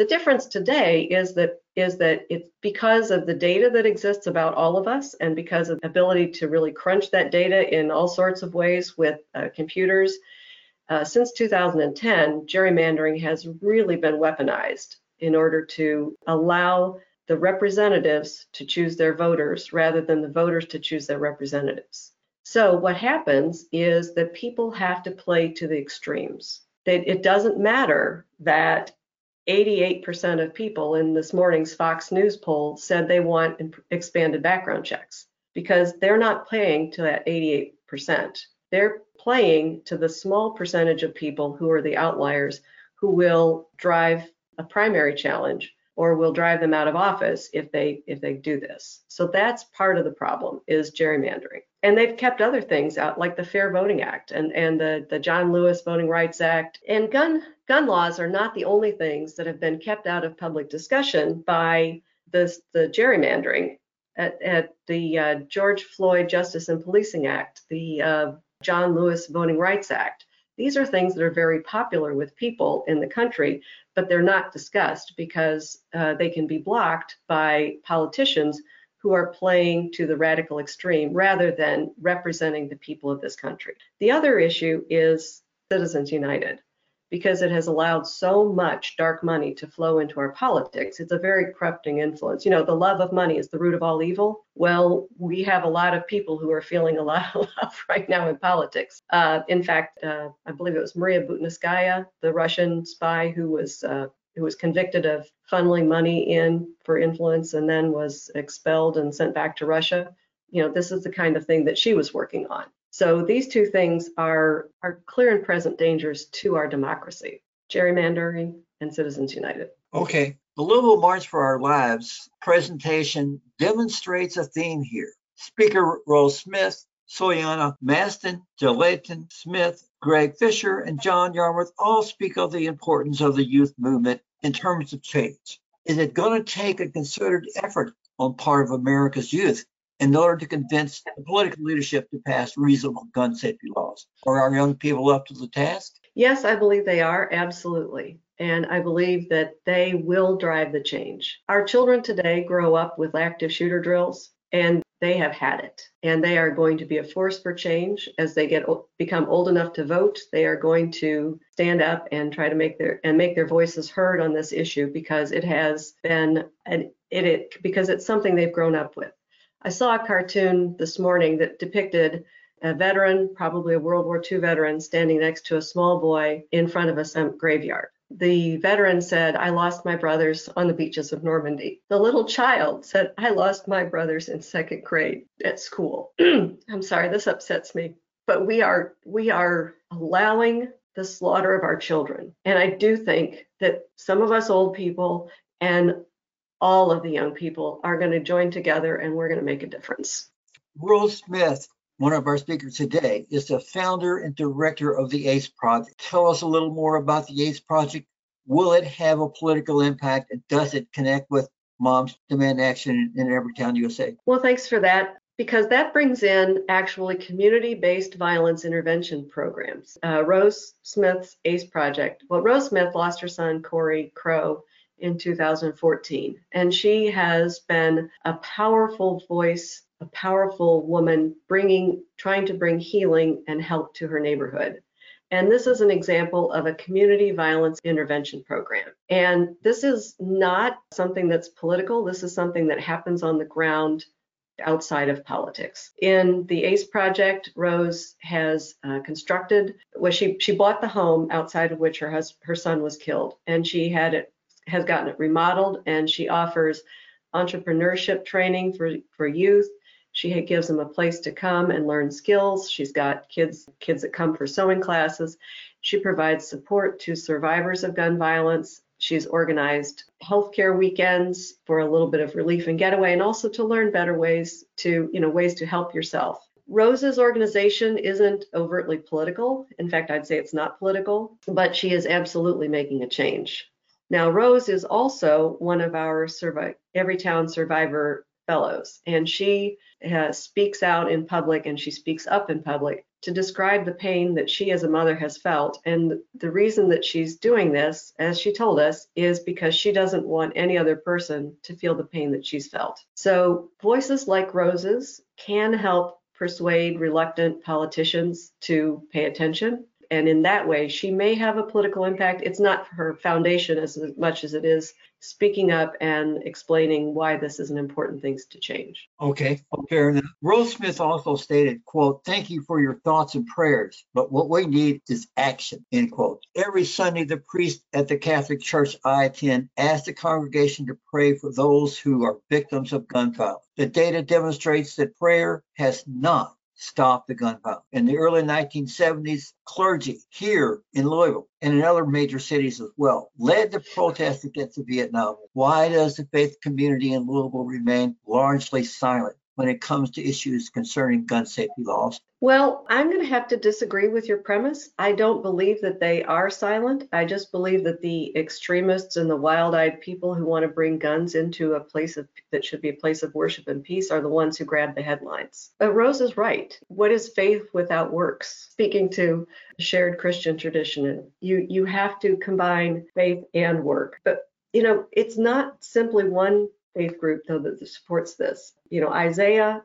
The difference today is that is that it's because of the data that exists about all of us and because of the ability to really crunch that data in all sorts of ways with uh, computers. Uh, since 2010, gerrymandering has really been weaponized in order to allow the representatives to choose their voters rather than the voters to choose their representatives. So what happens is that people have to play to the extremes. That it doesn't matter that 88% of people in this morning's Fox News poll said they want expanded background checks because they're not playing to that 88%. They're playing to the small percentage of people who are the outliers who will drive a primary challenge or we'll drive them out of office if they if they do this. So that's part of the problem is gerrymandering. And they've kept other things out like the Fair Voting Act and, and the, the John Lewis Voting Rights Act. And gun gun laws are not the only things that have been kept out of public discussion by this the gerrymandering. At, at the uh, George Floyd Justice and Policing Act, the uh, John Lewis Voting Rights Act, these are things that are very popular with people in the country, but they're not discussed because uh, they can be blocked by politicians who are playing to the radical extreme rather than representing the people of this country. The other issue is Citizens United because it has allowed so much dark money to flow into our politics. It's a very corrupting influence. You know, the love of money is the root of all evil. Well, we have a lot of people who are feeling a lot of love right now in politics. Uh, in fact, uh, I believe it was Maria Butinskaya, the Russian spy who was uh, who was convicted of funneling money in for influence and then was expelled and sent back to Russia. You know, this is the kind of thing that she was working on. So these two things are, are clear and present dangers to our democracy, gerrymandering and Citizens United. Okay, the Louisville March for Our Lives presentation demonstrates a theme here. Speaker Rose Smith, Soliana Mesfin, Jelaton Smith, Greg Fisher, and John Yarmuth all speak of the importance of the youth movement in terms of change. Is it going to take a concerted effort on part of America's youth in order to convince the political leadership to pass reasonable gun safety laws. Are our young people up to the task? Yes, I believe they are, absolutely. And I believe that they will drive the change. Our children today grow up with active shooter drills and they have had it and they are going to be a force for change as they get become old enough to vote they are going to stand up and try to make their and make their voices heard on this issue because it has been an it, it because it's something they've grown up with I saw a cartoon this morning that depicted a veteran, probably a World War II veteran, standing next to a small boy in front of a graveyard. The veteran said, I lost my brothers on the beaches of Normandy. The little child said, I lost my brothers in second grade at school. I'm sorry, this upsets me. But we are we are allowing the slaughter of our children. And I do think that some of us old people and all of the young people are going to join together and we're going to make a difference. Rose Smith, one of our speakers today, is the founder and director of the ACE Project. Tell us a little more about the ACE Project. Will it have a political impact and does it connect with Moms Demand Action in Everytown USA? Well, thanks for that because that brings in actually community-based violence intervention programs. Uh, Rose Smith's ACE project. Well, Rose Smith lost her son Corey Crow in 2014. And she has been a powerful voice, a powerful woman bringing, trying to bring healing and help to her neighborhood. And this is an example of a community violence intervention program. And this is not something that's political. This is something that happens on the ground outside of politics. In the ACE project, Rose has uh, constructed, well, she, she bought the home outside of which her, her son was killed, and she had it has gotten it remodeled, and she offers entrepreneurship training for, for youth. She gives them a place to come and learn skills. She's got kids kids that come for sewing classes. She provides support to survivors of gun violence. She's organized healthcare weekends for a little bit of relief and getaway, and also to learn better ways to, you know, ways to help yourself. Rose's organization isn't overtly political. In fact, I'd say it's not political, but she is absolutely making a change. Now, Rose is also one of our Survive, Everytown Survivor Fellows, and she has, speaks out in public and she speaks up in public to describe the pain that she as a mother has felt. And the reason that she's doing this, as she told us, is because she doesn't want any other person to feel the pain that she's felt. So, voices like Rose's can help persuade reluctant politicians to pay attention and in that way, she may have a political impact. It's not her foundation as much as it is speaking up and explaining why this is an important thing to change. Okay, fair enough. Rose Smith also stated, quote, thank you for your thoughts and prayers, but what we need is action, end quote. Every Sunday, the priest at the Catholic Church I attend asks the congregation to pray for those who are victims of gun violence. The data demonstrates that prayer has not stop the gun violence. In the early 1970s, clergy here in Louisville and in other major cities as well led the protest against the Vietnam. Why does the faith community in Louisville remain largely silent? When it comes to issues concerning gun safety laws? Well, I'm going to have to disagree with your premise. I don't believe that they are silent. I just believe that the extremists and the wild-eyed people who want to bring guns into a place of that should be a place of worship and peace are the ones who grab the headlines. But Rose is right. What is faith without works? Speaking to shared Christian tradition, you you have to combine faith and work. But you know, it's not simply one faith group though that supports this. You know, Isaiah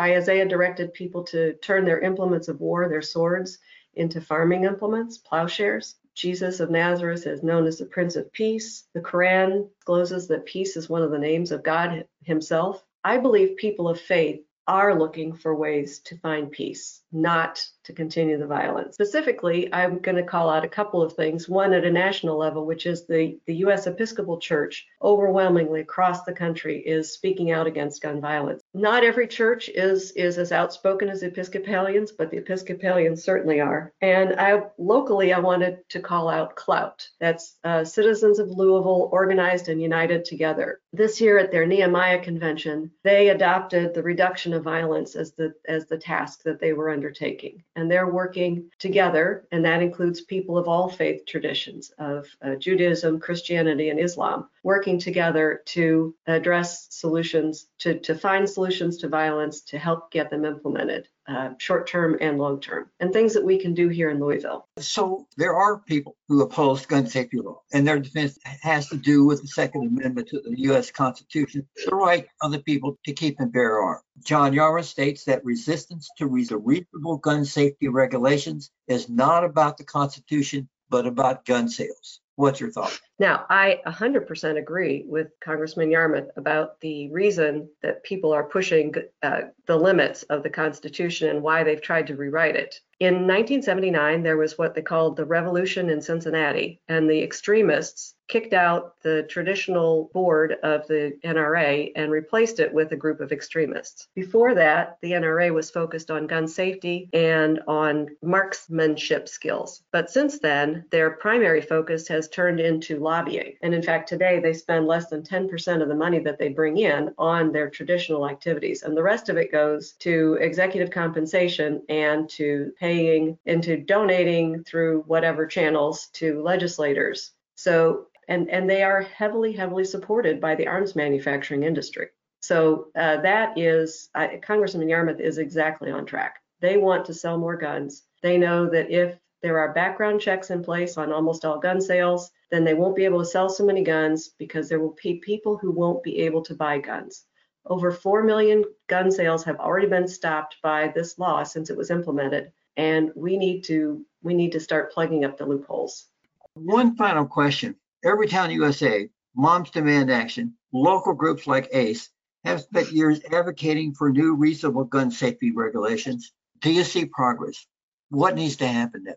Isaiah directed people to turn their implements of war, their swords, into farming implements, plowshares. Jesus of Nazareth is known as the Prince of Peace. The Quran discloses that peace is one of the names of God Himself. I believe people of faith are looking for ways to find peace, not to continue the violence. Specifically, I'm going to call out a couple of things. One at a national level, which is the, the U.S. Episcopal Church, overwhelmingly across the country, is speaking out against gun violence. Not every church is, is as outspoken as Episcopalians, but the Episcopalians certainly are. And I locally, I wanted to call out CLOUT. That's uh, Citizens of Louisville Organized and United Together. This year at their Nehemiah convention, they adopted the reduction of violence as the as the task that they were undertaking. And they're working together, and that includes people of all faith traditions of uh, Judaism, Christianity, and Islam, working together to address solutions, to, to find solutions to violence, to help get them implemented uh, short term and long term, and things that we can do here in Louisville. So there are people who oppose gun safety law, and their defense has to do with the Second Amendment to the U.S. Constitution, the right of the people to keep and bear arms. John Yarmuth states that resistance to reasonable gun safety regulations is not about the Constitution, but about gun sales. What's your thought? Now, I 100% agree with Congressman Yarmuth about the reason that people are pushing uh, the limits of the Constitution and why they've tried to rewrite it. In 1979, there was what they called the Revolution in Cincinnati, and the extremists kicked out the traditional board of the NRA and replaced it with a group of extremists. Before that, the NRA was focused on gun safety and on marksmanship skills. But since then, their primary focus has turned into lobbying. And in fact, today they spend less than 10% of the money that they bring in on their traditional activities. And the rest of it goes to executive compensation and to paying and to donating through whatever channels to legislators. So and, and they are heavily, heavily supported by the arms manufacturing industry. So uh, that is, uh, Congressman Yarmuth is exactly on track. They want to sell more guns. They know that if there are background checks in place on almost all gun sales, then they won't be able to sell so many guns because there will be people who won't be able to buy guns. Over 4 million gun sales have already been stopped by this law since it was implemented, and we need to we need to start plugging up the loopholes. One final question. Every Everytown USA, Moms Demand Action, local groups like ACE have spent years advocating for new reasonable gun safety regulations. Do you see progress? What needs to happen now?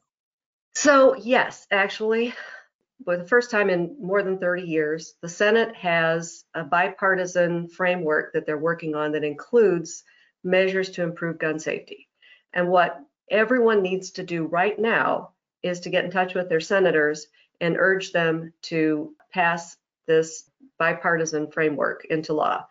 So, yes, actually, for the first time in more than 30 years, the Senate has a bipartisan framework that they're working on that includes measures to improve gun safety. And what everyone needs to do right now is to get in touch with their senators and urge them to pass this bipartisan framework into law.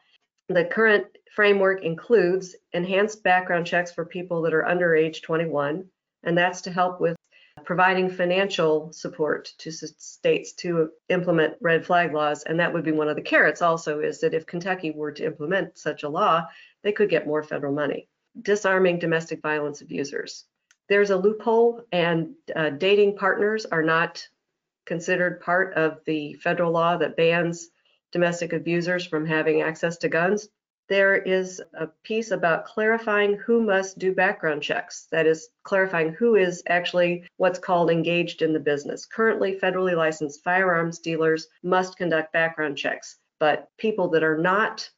The current framework includes enhanced background checks for people that are under age 21, and that's to help with providing financial support to states to implement red flag laws. And that would be one of the carrots also is that if Kentucky were to implement such a law, they could get more federal money. Disarming domestic violence abusers. There's a loophole, and uh, dating partners are not considered part of the federal law that bans domestic abusers from having access to guns there is a piece about clarifying who must do background checks. That is, clarifying who is actually what's called engaged in the business. Currently, federally licensed firearms dealers must conduct background checks, but people that are not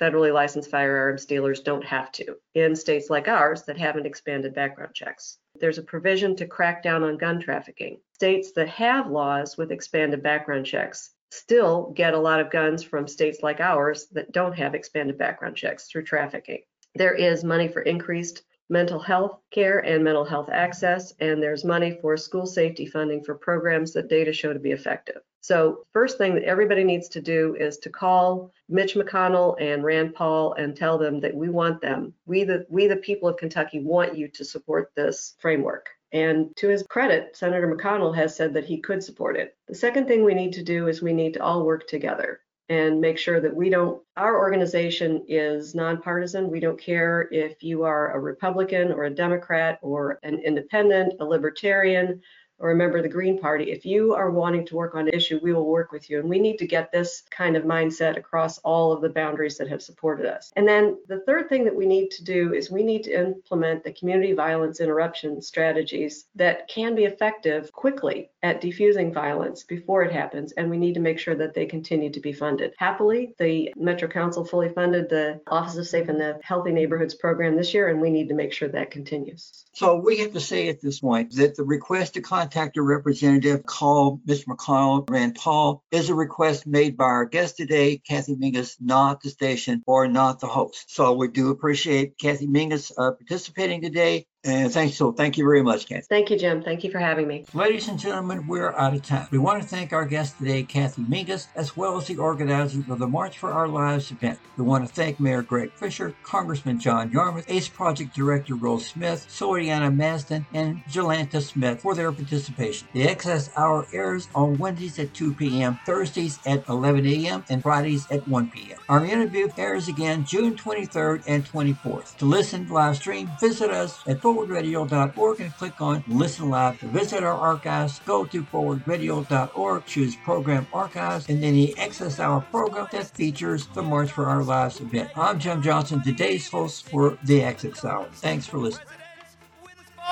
federally licensed firearms dealers don't have to in states like ours that haven't expanded background checks. There's a provision to crack down on gun trafficking. States that have laws with expanded background checks still get a lot of guns from states like ours that don't have expanded background checks through trafficking. There is money for increased mental health care and mental health access, and there's money for school safety funding for programs that data show to be effective. So, first thing that everybody needs to do is to call Mitch McConnell and Rand Paul and tell them that we want them. We the we the people of Kentucky want you to support this framework. And to his credit, Senator McConnell has said that he could support it. The second thing we need to do is we need to all work together and make sure that we don't, our organization is nonpartisan. We don't care if you are a Republican or a Democrat or an independent, a libertarian, or a member of the Green Party, if you are wanting to work on an issue, we will work with you. And we need to get this kind of mindset across all of the boundaries that have supported us. And then the third thing that we need to do is we need to implement the community violence interruption strategies that can be effective quickly at defusing violence before it happens. And we need to make sure that they continue to be funded. Happily, the Metro Council fully funded the Office of Safe and the Healthy Neighborhoods program this year, and we need to make sure that continues. So we have to say at this point that the request to contact a representative, call Mr. McConnell, Rand Paul, is a request made by our guest today, Kathy Mingus, not the station or not the host. So we do appreciate Kathy Mingus uh, participating today. And thanks, so thank you very much, Kathy. Thank you, Jim. Thank you for having me. Ladies and gentlemen, we're out of time. We want to thank our guest today, Kathy Mingus, as well as the organizers of the March for Our Lives event. We want to thank Mayor Greg Fisher, Congressman John Yarmuth, ACE Project Director Rose Smith, Soliana Mesfin, and Jelanta Smith for their participation. The Access Hour airs on Wednesdays at 2 p.m., Thursdays at 11 a.m., and Fridays at 1 p.m. Our interview airs again June 23rd and 24th. To listen live stream, visit us at forwardradio.org and click on Listen Live. To visit our archives, go to forwardradio.org, choose Program Archives, and then the Access Hour program that features the March for Our Lives event. I'm Jim Johnson, today's host for the Access Hour. Thanks for listening.